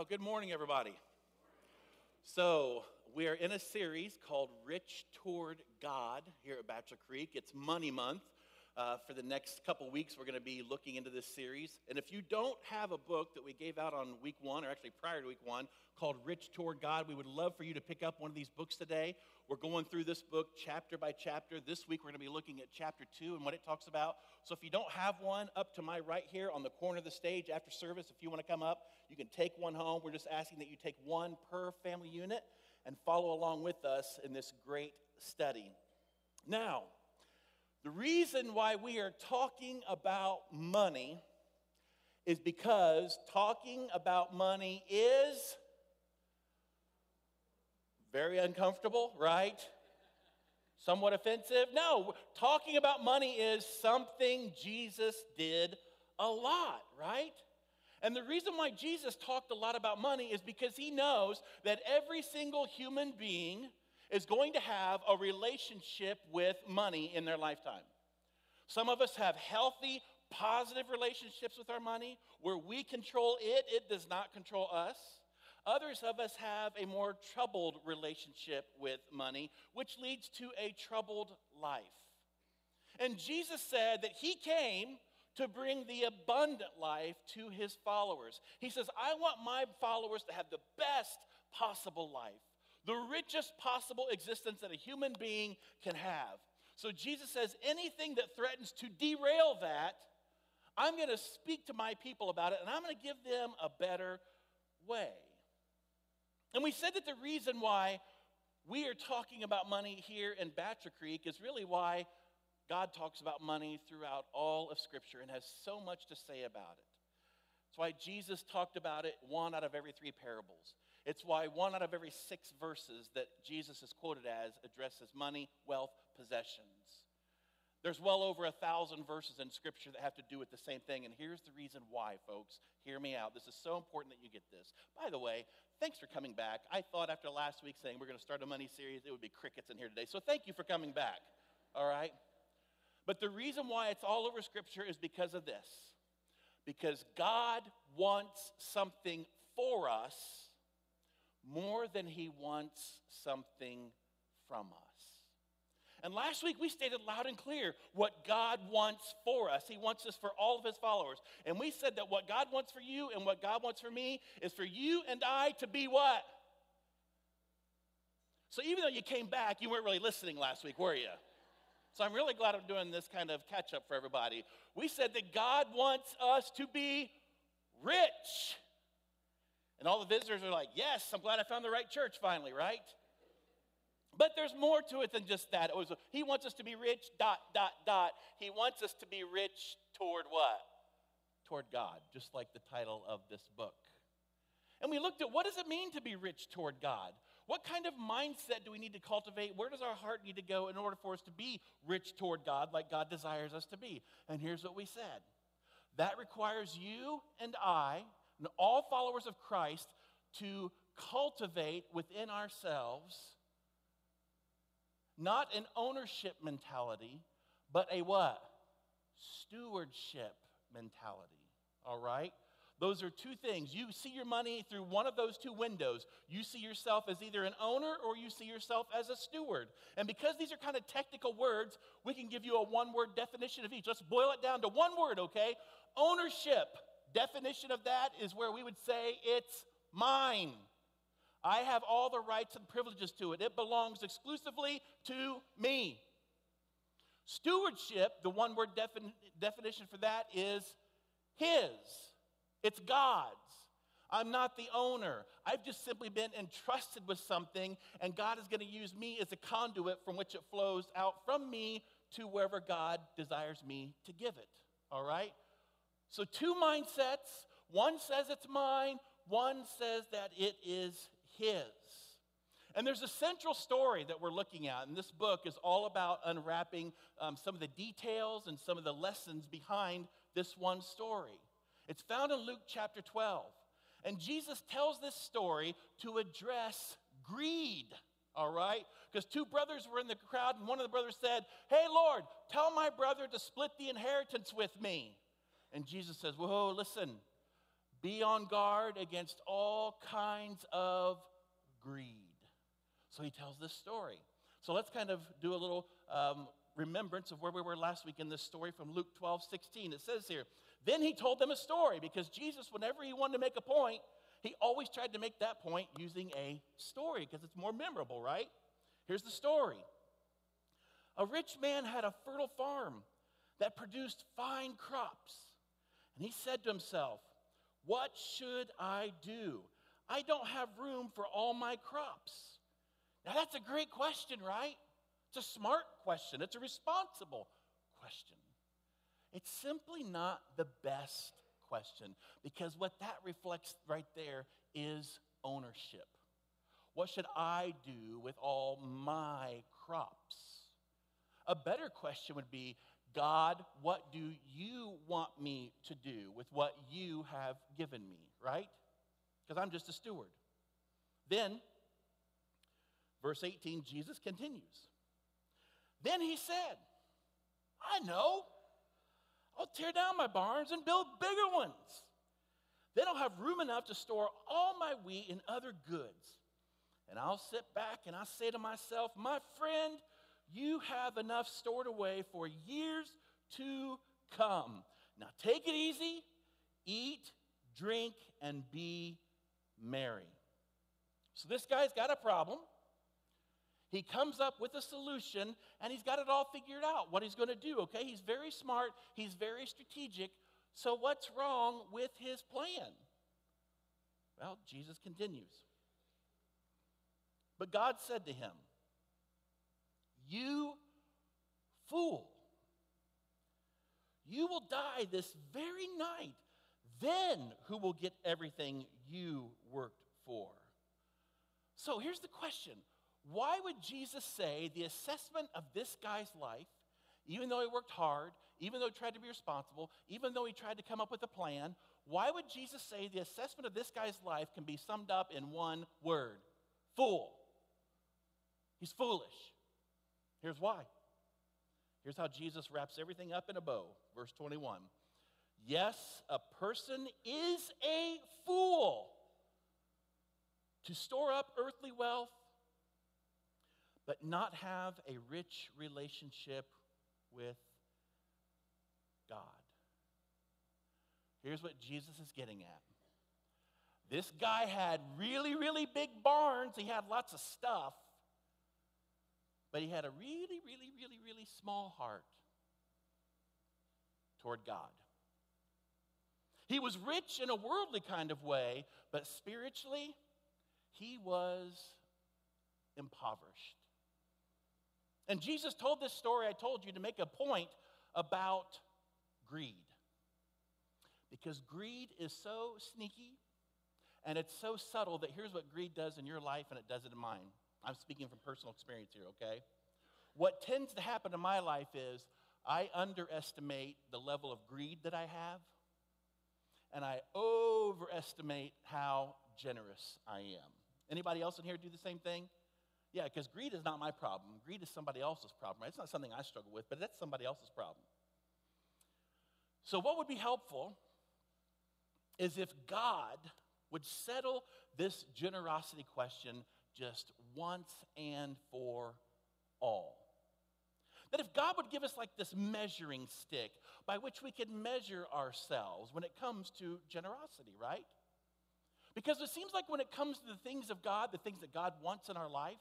Well, good morning, everybody. So, we are in a series called Rich Toward God here at Bachelor Creek. It's Money Month. Uh, for the next couple weeks, we're going to be looking into this series. And if you don't have a book that we gave out on week one, or actually prior to week one, called Rich Toward God, we would love for you to pick up one of these books today. We're going through this book chapter by chapter. This week, we're going to be looking at chapter two and what it talks about. So if you don't have one, up to my right here on the corner of the stage after service, if you want to come up, you can take one home. We're just asking that you take one per family unit and follow along with us in this great study. Now, the reason why we are talking about money is because talking about money is very uncomfortable, right? Somewhat offensive? No, talking about money is something Jesus did a lot, right? And the reason why Jesus talked a lot about money is because he knows that every single human being is going to have a relationship with money in their lifetime. Some of us have healthy, positive relationships with our money where we control it, it does not control us. Others of us have a more troubled relationship with money, which leads to a troubled life. And Jesus said that he came to bring the abundant life to his followers. He says, I want my followers to have the best possible life the richest possible existence that a human being can have. So Jesus says anything that threatens to derail that, I'm going to speak to my people about it and I'm going to give them a better way. And we said that the reason why we are talking about money here in Bachelor Creek is really why God talks about money throughout all of Scripture and has so much to say about it. That's why Jesus talked about it one out of every three parables. It's why one out of every six verses that Jesus is quoted as addresses money, wealth, possessions. There's well over a thousand verses in Scripture that have to do with the same thing, and here's the reason why, folks. Hear me out. This is so important that you get this. By the way, thanks for coming back. I thought after last week saying we're going to start a money series, it would be crickets in here today. So thank you for coming back. All right? But the reason why it's all over Scripture is because of this. Because God wants something for us more than he wants something from us. And last week we stated loud and clear what God wants for us. He wants this for all of his followers. And we said that what God wants for you and what God wants for me is for you and I to be what? So even though you came back, you weren't really listening last week, were you? So I'm really glad I'm doing this kind of catch up for everybody. We said that God wants us to be rich. And all the visitors are like, Yes, I'm glad I found the right church finally, right? But there's more to it than just that. It was, he wants us to be rich, dot, dot, dot. He wants us to be rich toward what? Toward God, just like the title of this book. And we looked at what does it mean to be rich toward God? What kind of mindset do we need to cultivate? Where does our heart need to go in order for us to be rich toward God like God desires us to be? And here's what we said that requires you and I and all followers of Christ to cultivate within ourselves not an ownership mentality, but a what? Stewardship mentality. All right? Those are two things. You see your money through one of those two windows. You see yourself as either an owner or you see yourself as a steward. And because these are kind of technical words, we can give you a one word definition of each. Let's boil it down to one word, okay? Ownership definition of that is where we would say it's mine. I have all the rights and privileges to it. It belongs exclusively to me. Stewardship, the one word defin- definition for that is His, it's God's. I'm not the owner. I've just simply been entrusted with something, and God is going to use me as a conduit from which it flows out from me to wherever God desires me to give it. All right? So, two mindsets. One says it's mine, one says that it is his. And there's a central story that we're looking at, and this book is all about unwrapping um, some of the details and some of the lessons behind this one story. It's found in Luke chapter 12. And Jesus tells this story to address greed, all right? Because two brothers were in the crowd, and one of the brothers said, Hey, Lord, tell my brother to split the inheritance with me. And Jesus says, Whoa, listen, Be on guard against all kinds of greed. So he tells this story. So let's kind of do a little um, remembrance of where we were last week in this story from Luke 12, 16. It says here, Then he told them a story because Jesus, whenever he wanted to make a point, he always tried to make that point using a story because it's more memorable, right? Here's the story A rich man had a fertile farm that produced fine crops. And he said to himself, What should I do? I don't have room for all my crops. Now, that's a great question, right? It's a smart question, it's a responsible question. It's simply not the best question because what that reflects right there is ownership. What should I do with all my crops? A better question would be God, what do you want me to do with what you have given me, right? Because I'm just a steward. Then, verse 18, Jesus continues. Then he said, I know. I'll tear down my barns and build bigger ones. Then I'll have room enough to store all my wheat and other goods. And I'll sit back and I say to myself, My friend, you have enough stored away for years to come. Now take it easy, eat, drink, and be merry. So this guy's got a problem. He comes up with a solution and he's got it all figured out what he's going to do, okay? He's very smart, he's very strategic. So, what's wrong with his plan? Well, Jesus continues. But God said to him, You fool, you will die this very night. Then who will get everything you worked for? So here's the question why would Jesus say the assessment of this guy's life, even though he worked hard, even though he tried to be responsible, even though he tried to come up with a plan, why would Jesus say the assessment of this guy's life can be summed up in one word fool? He's foolish. Here's why. Here's how Jesus wraps everything up in a bow. Verse 21. Yes, a person is a fool to store up earthly wealth but not have a rich relationship with God. Here's what Jesus is getting at. This guy had really, really big barns. He had lots of stuff. But he had a really, really, really, really small heart toward God. He was rich in a worldly kind of way, but spiritually, he was impoverished. And Jesus told this story, I told you, to make a point about greed. Because greed is so sneaky and it's so subtle that here's what greed does in your life and it does it in mine. I'm speaking from personal experience here, okay? What tends to happen in my life is I underestimate the level of greed that I have, and I overestimate how generous I am. Anybody else in here do the same thing? Yeah, because greed is not my problem. Greed is somebody else's problem. Right? It's not something I struggle with, but that's somebody else's problem. So, what would be helpful is if God would settle this generosity question just once and for all. That if God would give us like this measuring stick by which we could measure ourselves when it comes to generosity, right? Because it seems like when it comes to the things of God, the things that God wants in our life,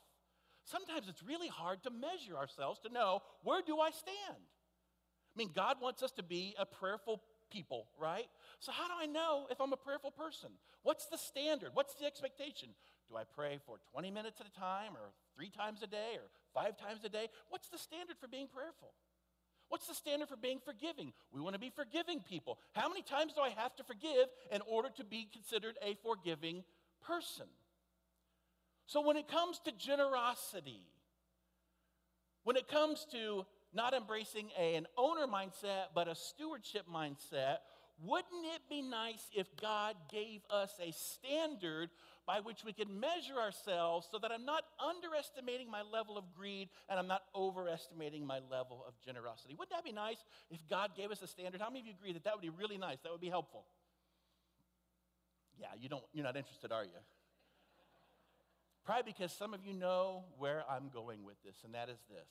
sometimes it's really hard to measure ourselves to know where do I stand? I mean, God wants us to be a prayerful people, right? So, how do I know if I'm a prayerful person? What's the standard? What's the expectation? Do I pray for 20 minutes at a time, or three times a day, or five times a day? What's the standard for being prayerful? What's the standard for being forgiving? We want to be forgiving people. How many times do I have to forgive in order to be considered a forgiving person? So, when it comes to generosity, when it comes to not embracing a, an owner mindset, but a stewardship mindset, wouldn't it be nice if God gave us a standard by which we could measure ourselves so that I'm not underestimating my level of greed and I'm not overestimating my level of generosity? Wouldn't that be nice if God gave us a standard? How many of you agree that that would be really nice? That would be helpful. Yeah, you don't, you're not interested, are you? Probably because some of you know where I'm going with this, and that is this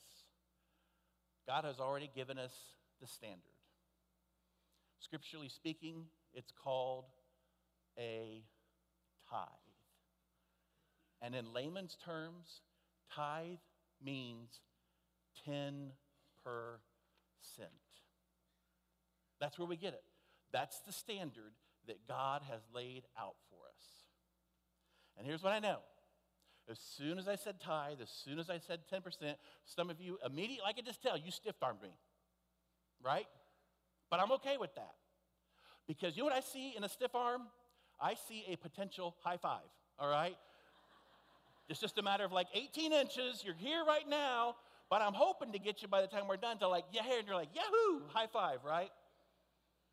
God has already given us the standard. Scripturally speaking, it's called a tithe. And in layman's terms, tithe means 10%. That's where we get it. That's the standard that God has laid out for us. And here's what I know. As soon as I said tithe, as soon as I said 10%, some of you immediately, I could just tell, you stiff armed me. Right? But I'm okay with that. Because you know what I see in a stiff arm? I see a potential high five, all right? It's just a matter of like 18 inches. You're here right now, but I'm hoping to get you by the time we're done to like, yeah, and you're like, yahoo, high five, right?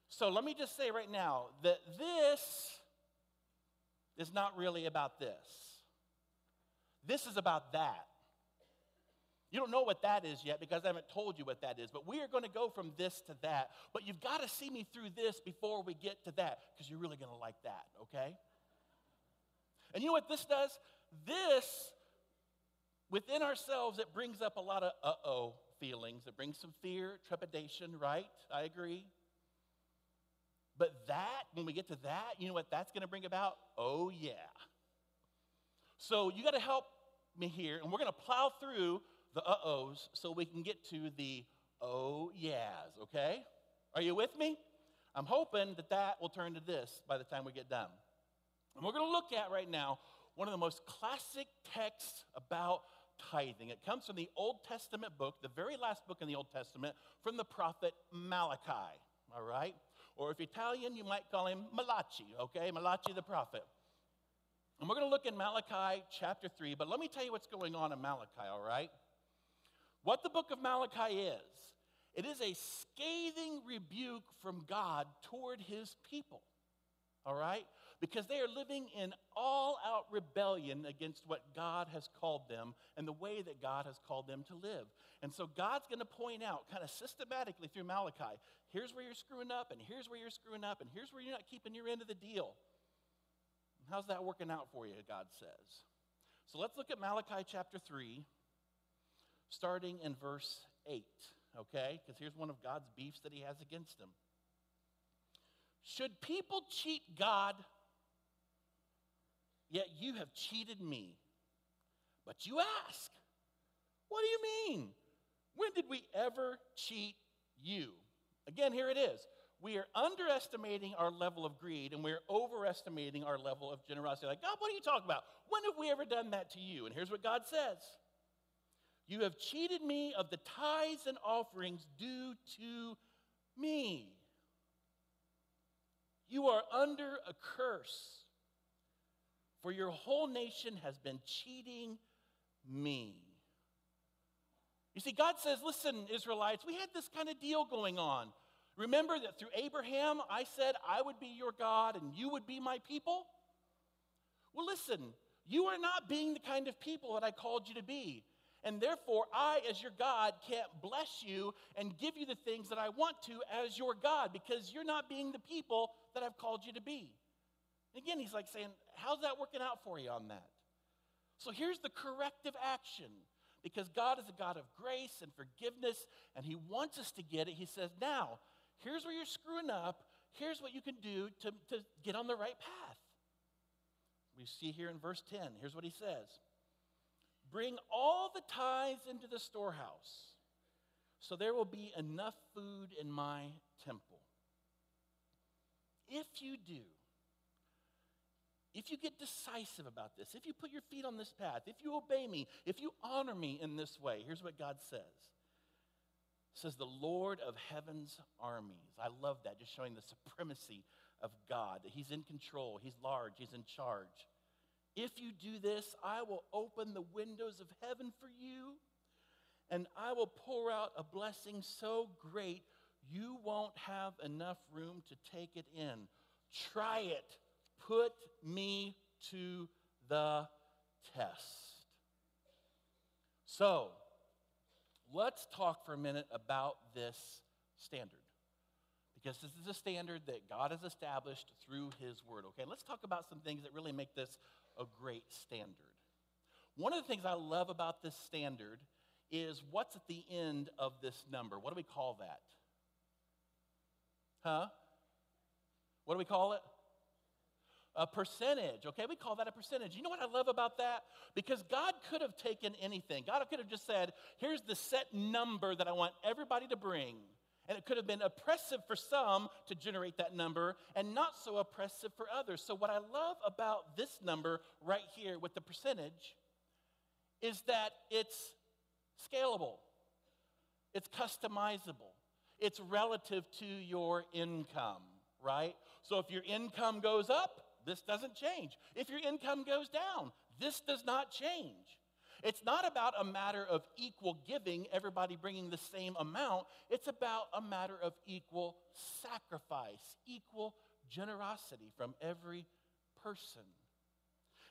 So let me just say right now that this is not really about this. This is about that. You don't know what that is yet because I haven't told you what that is, but we are going to go from this to that. But you've got to see me through this before we get to that because you're really going to like that, okay? And you know what this does? This, within ourselves, it brings up a lot of uh oh feelings. It brings some fear, trepidation, right? I agree. But that, when we get to that, you know what that's going to bring about? Oh, yeah. So you got to help me here, and we're going to plow through the uh ohs so we can get to the oh, yeahs, okay? Are you with me? I'm hoping that that will turn to this by the time we get done. And we're going to look at right now one of the most classic texts about tithing. It comes from the Old Testament book, the very last book in the Old Testament, from the prophet Malachi, all right? Or if Italian, you might call him Malachi, okay? Malachi the prophet. And we're going to look in Malachi chapter 3, but let me tell you what's going on in Malachi, all right? What the book of Malachi is, it is a scathing rebuke from God toward his people, all right? Because they are living in all out rebellion against what God has called them and the way that God has called them to live. And so God's going to point out, kind of systematically through Malachi, here's where you're screwing up, and here's where you're screwing up, and here's where you're not keeping your end of the deal. How's that working out for you, God says? So let's look at Malachi chapter 3, starting in verse 8, okay? Because here's one of God's beefs that he has against them. Should people cheat God? Yet you have cheated me. But you ask, what do you mean? When did we ever cheat you? Again, here it is. We are underestimating our level of greed and we're overestimating our level of generosity. Like, God, what are you talking about? When have we ever done that to you? And here's what God says You have cheated me of the tithes and offerings due to me. You are under a curse, for your whole nation has been cheating me. You see, God says, listen, Israelites, we had this kind of deal going on. Remember that through Abraham, I said I would be your God and you would be my people? Well, listen, you are not being the kind of people that I called you to be. And therefore, I, as your God, can't bless you and give you the things that I want to as your God because you're not being the people that I've called you to be. And again, he's like saying, How's that working out for you on that? So here's the corrective action because God is a God of grace and forgiveness, and He wants us to get it. He says, Now, here's where you're screwing up. Here's what you can do to, to get on the right path. We see here in verse 10, here's what He says Bring all the tithes into the storehouse, so there will be enough food in my temple. If you do, if you get decisive about this, if you put your feet on this path, if you obey me, if you honor me in this way, here's what God says. Says the Lord of heaven's armies. I love that, just showing the supremacy of God, that He's in control, He's large, He's in charge. If you do this, I will open the windows of heaven for you, and I will pour out a blessing so great you won't have enough room to take it in. Try it put me to the test. So, let's talk for a minute about this standard. because this is a standard that God has established through His Word. Okay, let's talk about some things that really make this a great standard. One of the things I love about this standard is what's at the end of this number. What do we call that? Huh? What do we call it? A percentage, okay? We call that a percentage. You know what I love about that? Because God could have taken anything. God could have just said, here's the set number that I want everybody to bring. And it could have been oppressive for some to generate that number and not so oppressive for others. So, what I love about this number right here with the percentage is that it's scalable, it's customizable, it's relative to your income, right? So, if your income goes up, this doesn't change. If your income goes down, this does not change. It's not about a matter of equal giving, everybody bringing the same amount. It's about a matter of equal sacrifice, equal generosity from every person.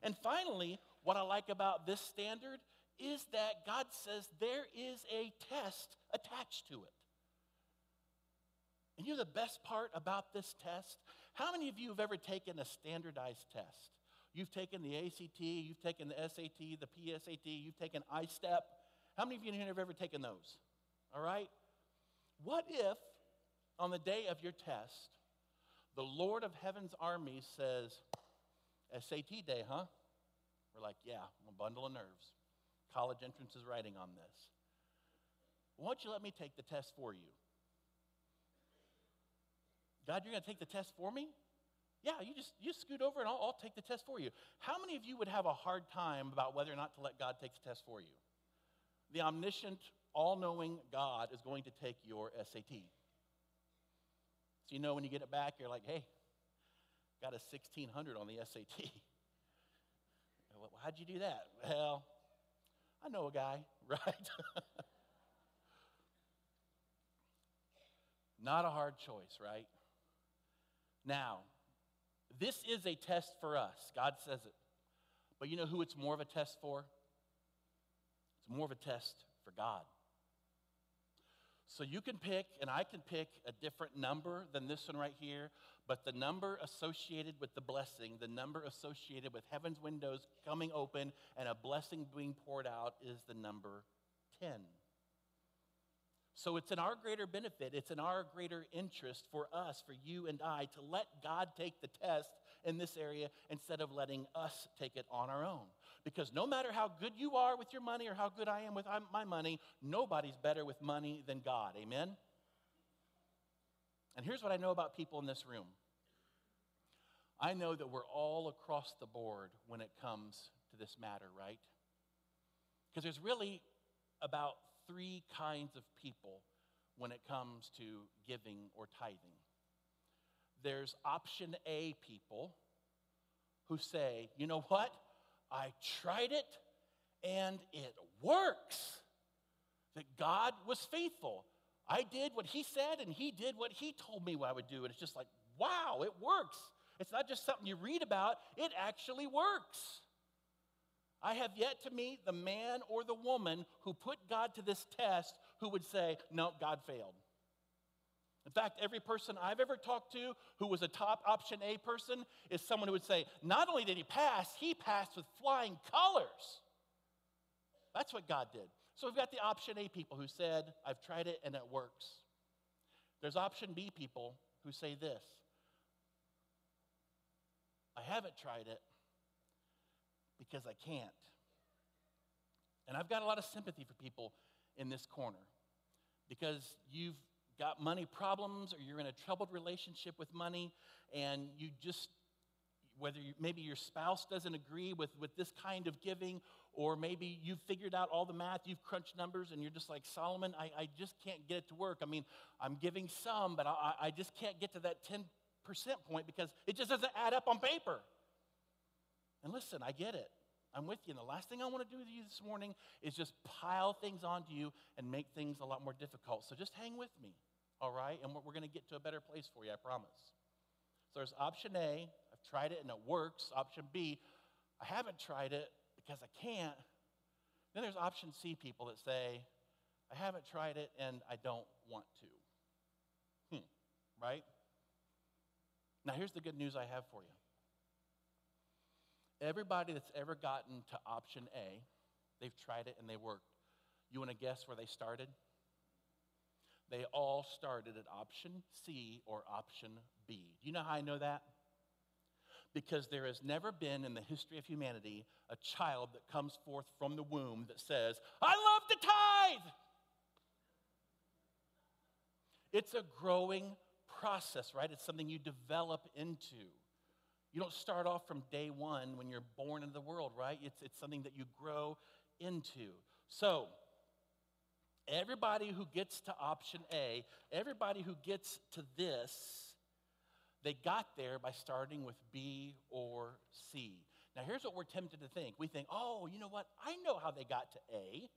And finally, what I like about this standard is that God says there is a test attached to it. And you know the best part about this test? How many of you have ever taken a standardized test? You've taken the ACT, you've taken the SAT, the PSAT, you've taken ISTEP. How many of you in here have ever taken those? All right? What if on the day of your test, the Lord of Heaven's army says, SAT day, huh? We're like, yeah, I'm a bundle of nerves. College entrance is writing on this. Why don't you let me take the test for you? God, you're going to take the test for me? Yeah, you just you scoot over and I'll, I'll take the test for you. How many of you would have a hard time about whether or not to let God take the test for you? The omniscient, all knowing God is going to take your SAT. So you know when you get it back, you're like, hey, got a 1600 on the SAT. well, how'd you do that? Well, I know a guy, right? Not a hard choice, right? Now, this is a test for us. God says it. But you know who it's more of a test for? It's more of a test for God. So you can pick, and I can pick a different number than this one right here, but the number associated with the blessing, the number associated with heaven's windows coming open and a blessing being poured out is the number 10. So it's in our greater benefit, it's in our greater interest for us, for you and I, to let God take the test in this area instead of letting us take it on our own. Because no matter how good you are with your money or how good I am with my money, nobody's better with money than God. Amen? And here's what I know about people in this room I know that we're all across the board when it comes to this matter, right? Because there's really about three kinds of people when it comes to giving or tithing. There's option A people who say, you know what? I tried it and it works. That God was faithful. I did what He said and He did what He told me I would do. And it's just like, wow, it works. It's not just something you read about, it actually works. I have yet to meet the man or the woman who put God to this test who would say, No, God failed. In fact, every person I've ever talked to who was a top option A person is someone who would say, Not only did he pass, he passed with flying colors. That's what God did. So we've got the option A people who said, I've tried it and it works. There's option B people who say this I haven't tried it because I can't. And I've got a lot of sympathy for people in this corner because you've got money problems or you're in a troubled relationship with money and you just whether you, maybe your spouse doesn't agree with, with this kind of giving or maybe you've figured out all the math you've crunched numbers and you're just like solomon i, I just can't get it to work i mean i'm giving some but I, I just can't get to that 10% point because it just doesn't add up on paper and listen, I get it. I'm with you. And the last thing I want to do with you this morning is just pile things onto you and make things a lot more difficult. So just hang with me, all right? And we're going to get to a better place for you, I promise. So there's option A, I've tried it and it works. Option B, I haven't tried it because I can't. Then there's option C people that say, I haven't tried it and I don't want to. Hmm. right? Now, here's the good news I have for you. Everybody that's ever gotten to option A, they've tried it and they worked. You want to guess where they started? They all started at option C or option B. Do you know how I know that? Because there has never been in the history of humanity a child that comes forth from the womb that says, I love to tithe. It's a growing process, right? It's something you develop into. You don't start off from day one when you're born into the world, right? It's, it's something that you grow into. So, everybody who gets to option A, everybody who gets to this, they got there by starting with B or C. Now, here's what we're tempted to think. We think, oh, you know what? I know how they got to A.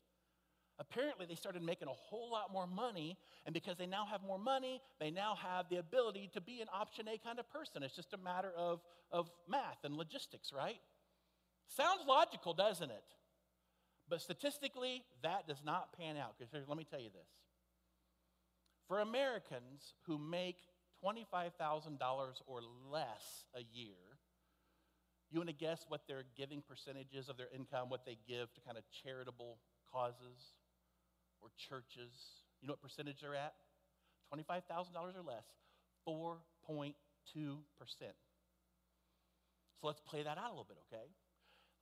Apparently, they started making a whole lot more money, and because they now have more money, they now have the ability to be an option A kind of person. It's just a matter of, of math and logistics, right? Sounds logical, doesn't it? But statistically, that does not pan out. Because let me tell you this for Americans who make $25,000 or less a year, you want to guess what their giving percentages of their income, what they give to kind of charitable causes? Or churches, you know what percentage they're at? $25,000 or less, 4.2%. So let's play that out a little bit, okay?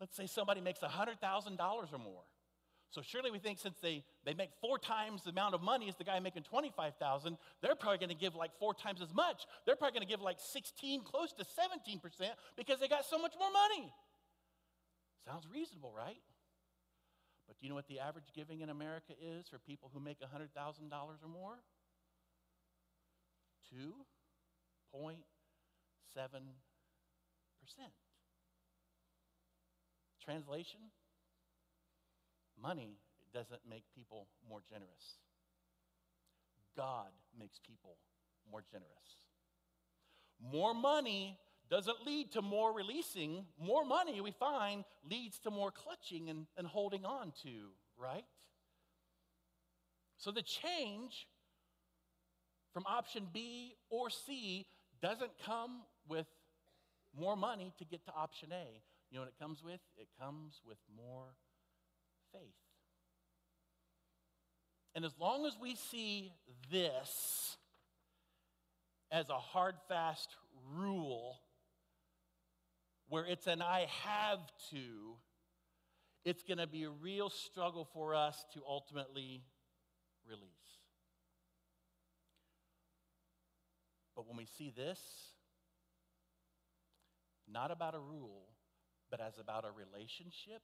Let's say somebody makes $100,000 or more. So surely we think since they, they make four times the amount of money as the guy making 25,000, they're probably going to give like four times as much. They're probably going to give like 16, close to 17% because they got so much more money. Sounds reasonable, right? But do you know what the average giving in America is for people who make $100,000 or more? 2.7%. Translation Money doesn't make people more generous. God makes people more generous. More money doesn't lead to more releasing. More money, we find, leads to more clutching and, and holding on to, right? So the change from option B or C doesn't come with more money to get to option A. You know what it comes with? It comes with more faith. And as long as we see this as a hard, fast rule where it's an I have to, it's going to be a real struggle for us to ultimately release. But when we see this, not about a rule, but as about a relationship,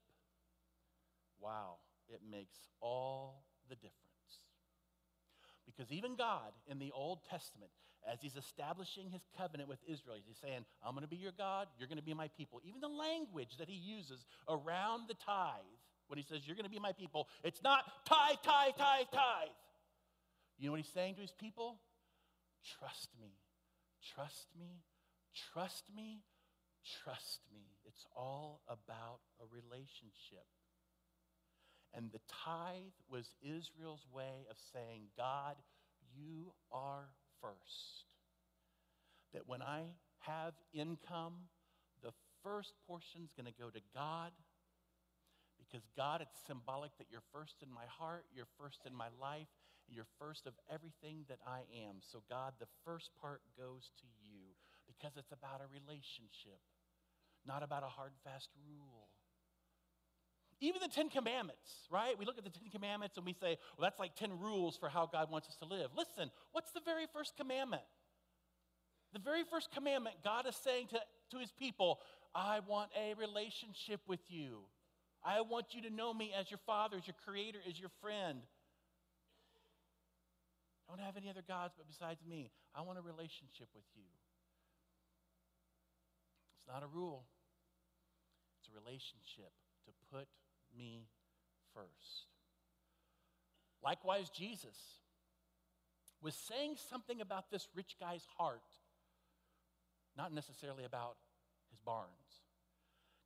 wow, it makes all the difference. Because even God in the Old Testament, as he's establishing his covenant with Israel, he's saying, I'm going to be your God, you're going to be my people. Even the language that he uses around the tithe, when he says, You're going to be my people, it's not tithe, tithe, tithe, tithe. You know what he's saying to his people? Trust me, trust me, trust me, trust me. It's all about a relationship. And the tithe was Israel's way of saying, God, you are first. That when I have income, the first portion is going to go to God because God, it's symbolic that you're first in my heart, you're first in my life, you're first of everything that I am. So, God, the first part goes to you because it's about a relationship, not about a hard, fast rule. Even the Ten Commandments, right? We look at the Ten Commandments and we say, well, that's like 10 rules for how God wants us to live. Listen, what's the very first commandment? The very first commandment, God is saying to, to his people, I want a relationship with you. I want you to know me as your father, as your creator, as your friend. Don't have any other gods but besides me. I want a relationship with you. It's not a rule, it's a relationship to put me first. Likewise, Jesus was saying something about this rich guy's heart, not necessarily about his barns.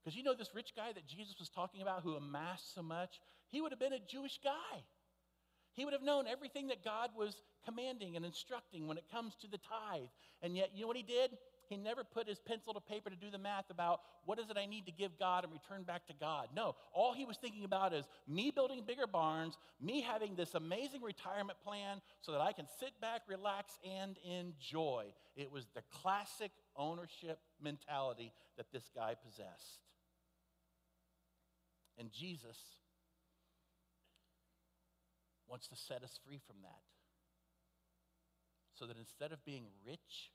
Because you know, this rich guy that Jesus was talking about who amassed so much, he would have been a Jewish guy. He would have known everything that God was commanding and instructing when it comes to the tithe. And yet, you know what he did? He never put his pencil to paper to do the math about what is it I need to give God and return back to God. No, all he was thinking about is me building bigger barns, me having this amazing retirement plan so that I can sit back, relax, and enjoy. It was the classic ownership mentality that this guy possessed. And Jesus wants to set us free from that. So that instead of being rich,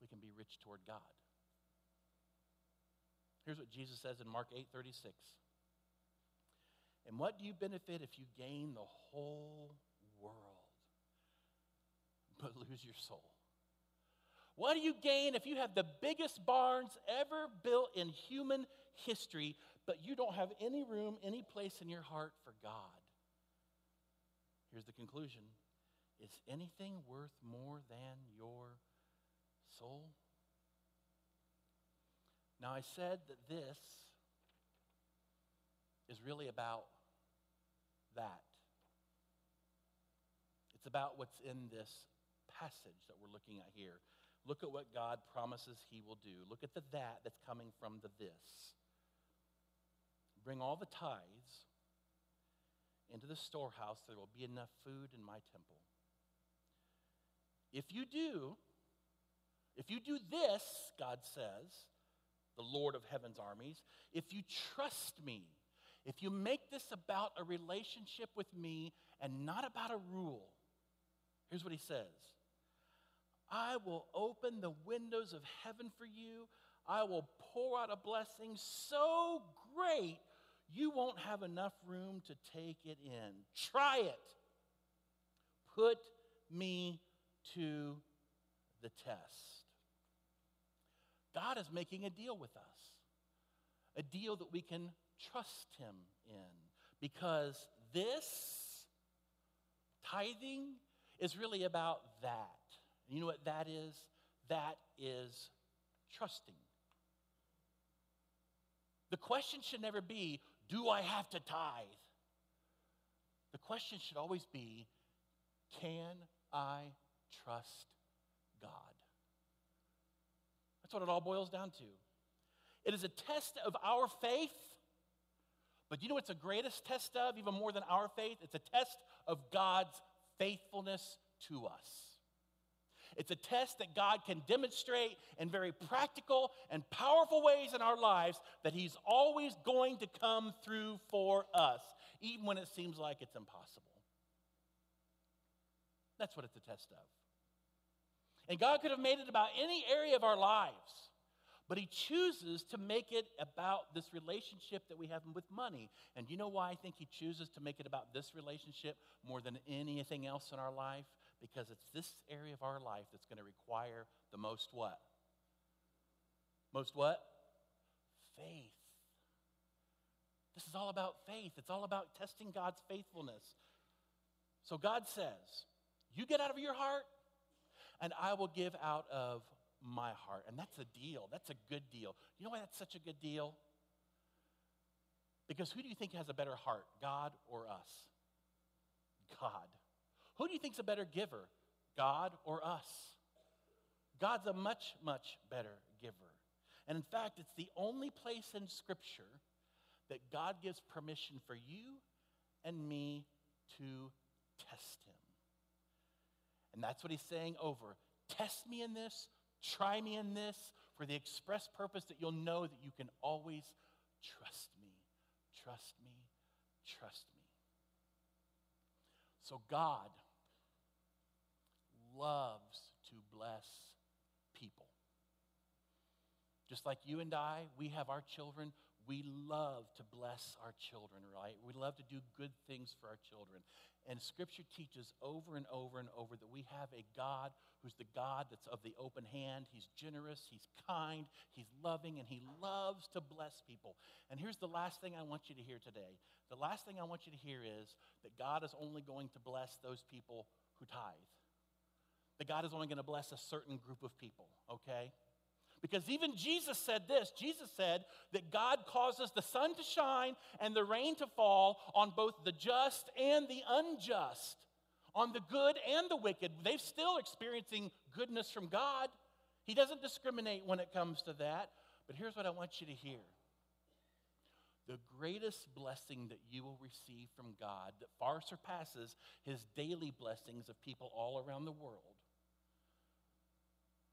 we can be rich toward God. Here's what Jesus says in Mark 8 36. And what do you benefit if you gain the whole world but lose your soul? What do you gain if you have the biggest barns ever built in human history, but you don't have any room, any place in your heart for God? Here's the conclusion Is anything worth more than your soul? Now, I said that this is really about that. It's about what's in this passage that we're looking at here. Look at what God promises He will do. Look at the that that's coming from the this. Bring all the tithes into the storehouse, there will be enough food in my temple. If you do, if you do this, God says, the Lord of heaven's armies, if you trust me, if you make this about a relationship with me and not about a rule, here's what he says I will open the windows of heaven for you. I will pour out a blessing so great you won't have enough room to take it in. Try it. Put me to the test. God is making a deal with us, a deal that we can trust Him in. Because this tithing is really about that. You know what that is? That is trusting. The question should never be, do I have to tithe? The question should always be, can I trust God? That's what it all boils down to. It is a test of our faith. But you know what's the greatest test of, even more than our faith? It's a test of God's faithfulness to us. It's a test that God can demonstrate in very practical and powerful ways in our lives that He's always going to come through for us, even when it seems like it's impossible. That's what it's a test of. And God could have made it about any area of our lives, but He chooses to make it about this relationship that we have with money. And you know why I think He chooses to make it about this relationship more than anything else in our life? Because it's this area of our life that's going to require the most what? Most what? Faith. This is all about faith. It's all about testing God's faithfulness. So God says, You get out of your heart, and I will give out of my heart. And that's a deal. That's a good deal. You know why that's such a good deal? Because who do you think has a better heart, God or us? God. Who do you think's a better giver, God or us? God's a much, much better giver. And in fact, it's the only place in Scripture that God gives permission for you and me to test Him. And that's what He's saying over test me in this, try me in this, for the express purpose that you'll know that you can always trust me, trust me, trust me. So, God loves to bless people. Just like you and I, we have our children. We love to bless our children, right? We love to do good things for our children. And Scripture teaches over and over and over that we have a God who's the God that's of the open hand. He's generous, He's kind, He's loving, and He loves to bless people. And here's the last thing I want you to hear today. The last thing I want you to hear is that God is only going to bless those people who tithe that God is only going to bless a certain group of people, okay? Because even Jesus said this Jesus said that God causes the sun to shine and the rain to fall on both the just and the unjust, on the good and the wicked. They're still experiencing goodness from God. He doesn't discriminate when it comes to that. But here's what I want you to hear the greatest blessing that you will receive from God that far surpasses his daily blessings of people all around the world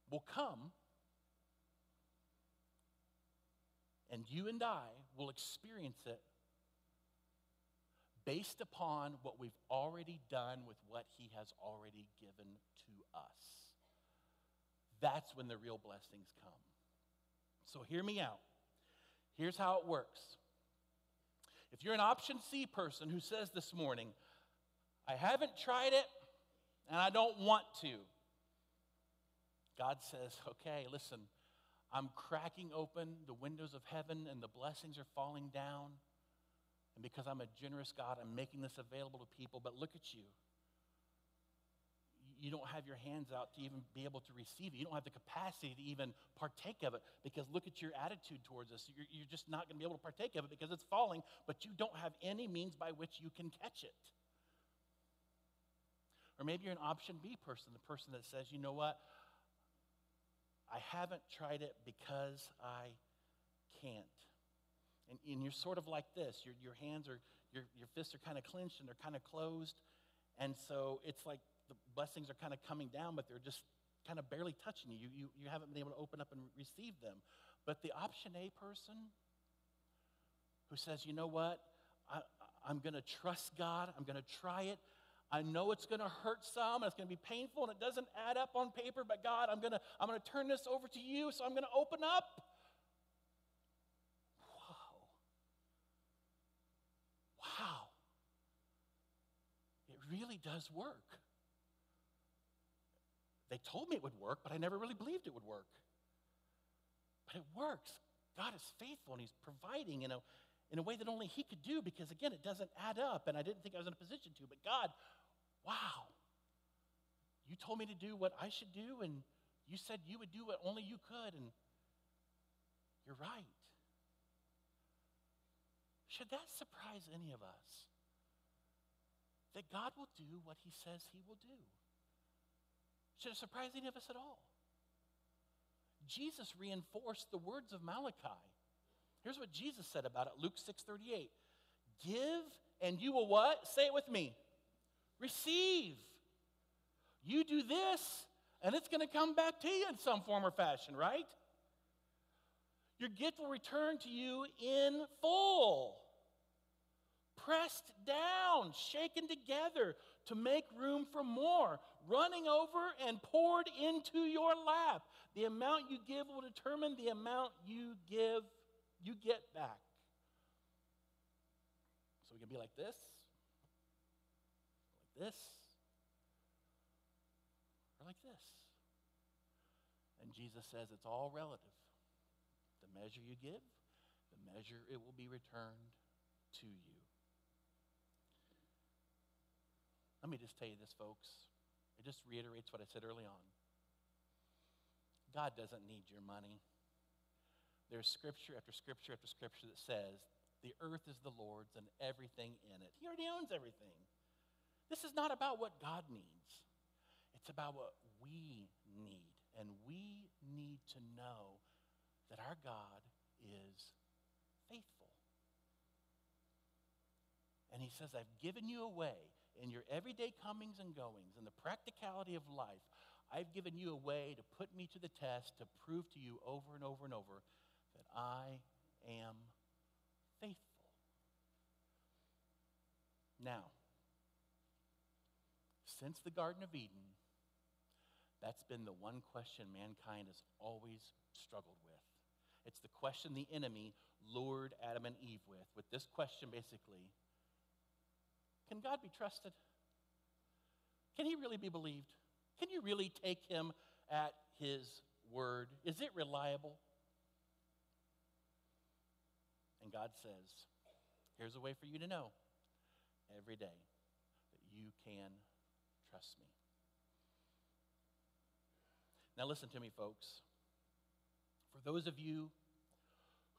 will come and you and I will experience it based upon what we've already done with what He has already given to us. That's when the real blessings come. So, hear me out. Here's how it works. If you're an option C person who says this morning, I haven't tried it and I don't want to, God says, okay, listen, I'm cracking open the windows of heaven and the blessings are falling down. And because I'm a generous God, I'm making this available to people. But look at you. You don't have your hands out to even be able to receive it. You don't have the capacity to even partake of it because look at your attitude towards us. You're, you're just not going to be able to partake of it because it's falling, but you don't have any means by which you can catch it. Or maybe you're an option B person, the person that says, you know what? I haven't tried it because I can't. And, and you're sort of like this. Your, your hands are, your, your fists are kind of clenched and they're kind of closed. And so it's like the blessings are kind of coming down, but they're just kind of barely touching you. You, you. you haven't been able to open up and receive them. But the option A person who says, you know what? I, I'm going to trust God. I'm going to try it. I know it's going to hurt some and it's going to be painful and it doesn't add up on paper, but God, I'm going to I'm going to turn this over to you, so I'm going to open up. Wow. Wow. It really does work. They told me it would work, but I never really believed it would work. But it works. God is faithful and He's providing in a, in a way that only He could do because, again, it doesn't add up. And I didn't think I was in a position to. But God, wow, you told me to do what I should do, and you said you would do what only you could, and you're right. Should that surprise any of us? That God will do what He says He will do. Should it surprise any of us at all? Jesus reinforced the words of Malachi. Here's what Jesus said about it, Luke 6:38. Give and you will what? Say it with me. Receive. You do this, and it's going to come back to you in some form or fashion, right? Your gift will return to you in full, pressed down, shaken together to make room for more, running over and poured into your lap. The amount you give will determine the amount you give, you get back. So we can be like this, this, or like this. And Jesus says it's all relative. The measure you give, the measure it will be returned to you. Let me just tell you this, folks. It just reiterates what I said early on. God doesn't need your money. There's scripture after scripture after scripture that says the earth is the Lord's and everything in it. He already owns everything. This is not about what God needs, it's about what we need. And we need to know that our God is faithful. And He says, I've given you away in your everyday comings and goings in the practicality of life, I've given you a way to put me to the test to prove to you over and over and over that I am faithful. Now, since the Garden of Eden, that's been the one question mankind has always struggled with. It's the question the enemy lured Adam and Eve with. With this question, basically can God be trusted? Can he really be believed? Can you really take him at his word? Is it reliable? And God says, here's a way for you to know every day that you can trust me. Now, listen to me, folks. For those of you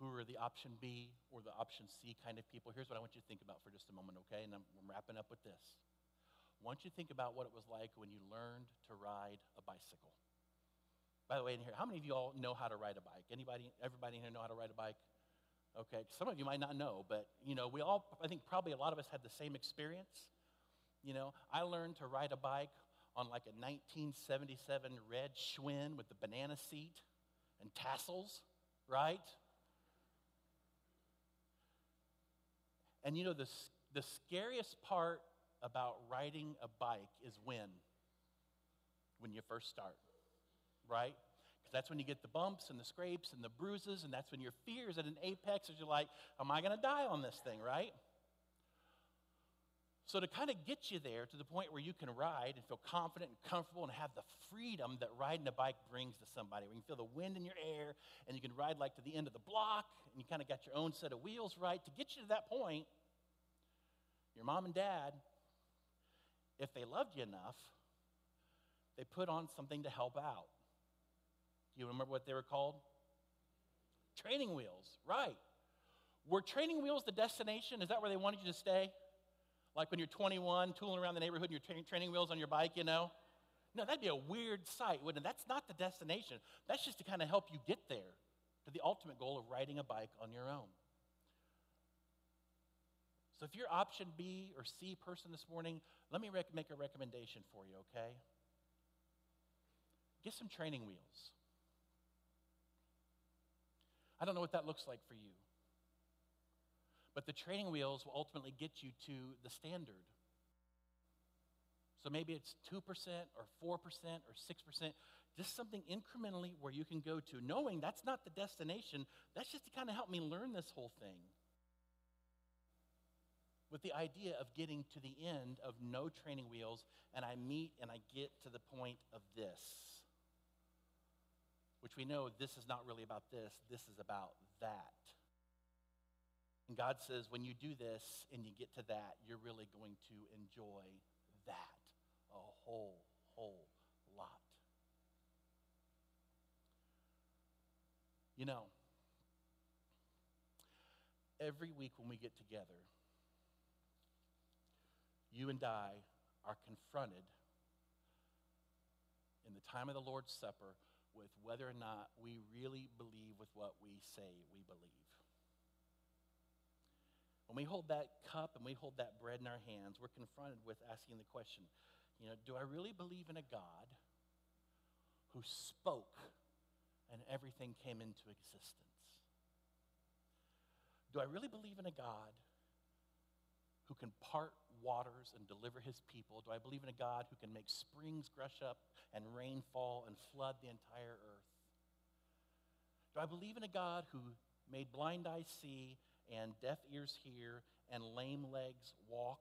who are the option B or the option C kind of people, here's what I want you to think about for just a moment, okay? And I'm, I'm wrapping up with this. Want you think about what it was like when you learned to ride a bicycle. By the way, in here, how many of you all know how to ride a bike? Anybody, everybody in here know how to ride a bike? Okay, some of you might not know, but you know, we all, I think probably a lot of us had the same experience. You know, I learned to ride a bike on like a 1977 red Schwinn with the banana seat and tassels, right? And you know, the, the scariest part about riding a bike is when? When you first start, right? Because that's when you get the bumps and the scrapes and the bruises, and that's when your fears at an apex as you're like, am I going to die on this thing, right? So, to kind of get you there to the point where you can ride and feel confident and comfortable and have the freedom that riding a bike brings to somebody, where you can feel the wind in your air and you can ride like to the end of the block and you kind of got your own set of wheels right, to get you to that point, your mom and dad, if they loved you enough, they put on something to help out. Do you remember what they were called? Training wheels, right. Were training wheels the destination? Is that where they wanted you to stay? Like when you're 21, tooling around the neighborhood and you're tra- training wheels on your bike, you know? No, that'd be a weird sight, wouldn't it? That's not the destination. That's just to kind of help you get there to the ultimate goal of riding a bike on your own. So if you're option B or C person this morning, let me rec- make a recommendation for you, okay? Get some training wheels. I don't know what that looks like for you. But the training wheels will ultimately get you to the standard. So maybe it's 2% or 4% or 6%, just something incrementally where you can go to, knowing that's not the destination. That's just to kind of help me learn this whole thing. With the idea of getting to the end of no training wheels, and I meet and I get to the point of this, which we know this is not really about this, this is about that. And God says, when you do this and you get to that, you're really going to enjoy that a whole, whole lot. You know, every week when we get together, you and I are confronted in the time of the Lord's Supper with whether or not we really believe with what we say we believe. When we hold that cup and we hold that bread in our hands, we're confronted with asking the question, you know, do I really believe in a God who spoke and everything came into existence? Do I really believe in a God who can part waters and deliver his people? Do I believe in a God who can make springs gush up and rain fall and flood the entire earth? Do I believe in a God who made blind eyes see and deaf ears hear and lame legs walk?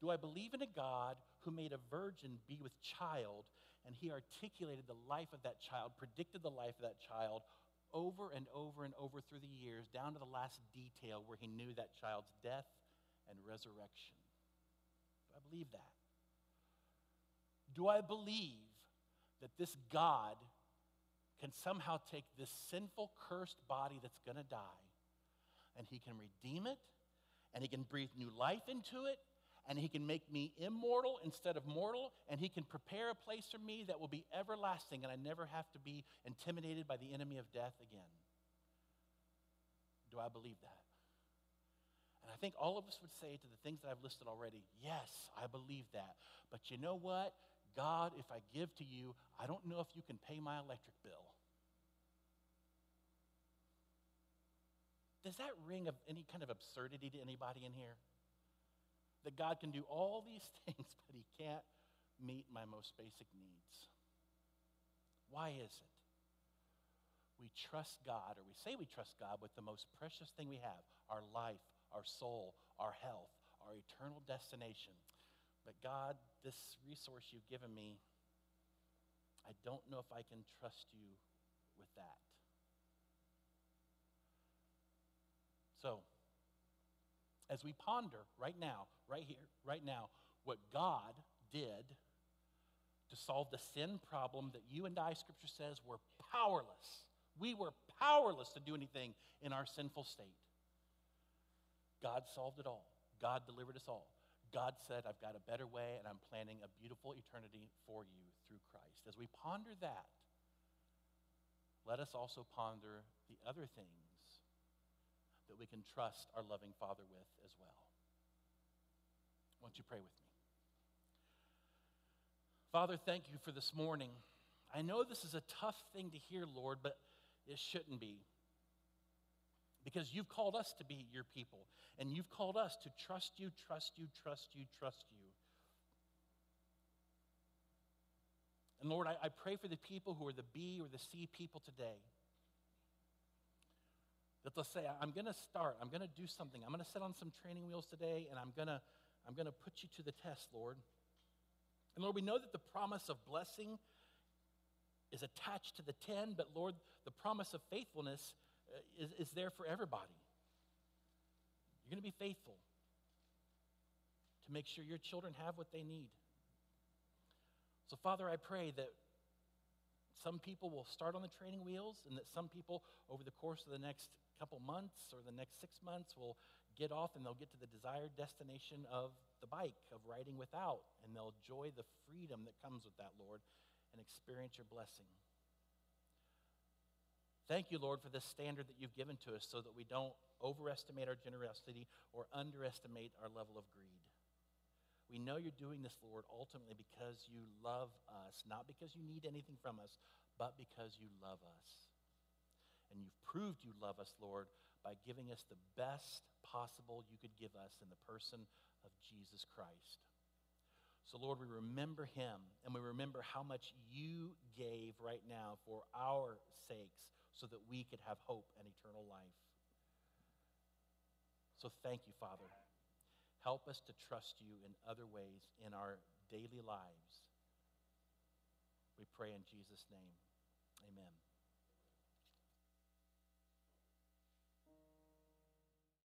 Do I believe in a God who made a virgin be with child and he articulated the life of that child, predicted the life of that child over and over and over through the years, down to the last detail where he knew that child's death and resurrection? Do I believe that? Do I believe that this God can somehow take this sinful, cursed body that's going to die and he can redeem it, and he can breathe new life into it, and he can make me immortal instead of mortal, and he can prepare a place for me that will be everlasting, and I never have to be intimidated by the enemy of death again. Do I believe that? And I think all of us would say to the things that I've listed already, yes, I believe that. But you know what? God, if I give to you, I don't know if you can pay my electric bill. Does that ring of any kind of absurdity to anybody in here? That God can do all these things, but He can't meet my most basic needs. Why is it? We trust God, or we say we trust God with the most precious thing we have our life, our soul, our health, our eternal destination. But God, this resource you've given me, I don't know if I can trust you with that. So, as we ponder right now, right here, right now, what God did to solve the sin problem that you and I, Scripture says, were powerless We were powerless to do anything in our sinful state. God solved it all. God delivered us all. God said, I've got a better way, and I'm planning a beautiful eternity for you through Christ. As we ponder that, let us also ponder the other things that we can trust our loving Father with as well. Won't you pray with me? Father, thank you for this morning. I know this is a tough thing to hear, Lord, but it shouldn't be. Because you've called us to be your people, and you've called us to trust you, trust you, trust you, trust you. And Lord, I, I pray for the people who are the B or the C people today. That they'll say, I'm going to start, I'm going to do something, I'm going to sit on some training wheels today, and I'm going to I'm going to put you to the test, Lord. And Lord, we know that the promise of blessing is attached to the 10, but Lord, the promise of faithfulness uh, is, is there for everybody. You're going to be faithful to make sure your children have what they need. So, Father, I pray that some people will start on the training wheels and that some people over the course of the next couple months or the next six months will get off and they'll get to the desired destination of the bike, of riding without, and they'll enjoy the freedom that comes with that, Lord, and experience your blessing. Thank you, Lord, for this standard that you've given to us so that we don't overestimate our generosity or underestimate our level of greed. We know you're doing this, Lord, ultimately because you love us, not because you need anything from us, but because you love us. And you've proved you love us, Lord, by giving us the best possible you could give us in the person of Jesus Christ. So, Lord, we remember him and we remember how much you gave right now for our sakes so that we could have hope and eternal life. So, thank you, Father. Help us to trust you in other ways in our daily lives. We pray in Jesus' name. Amen.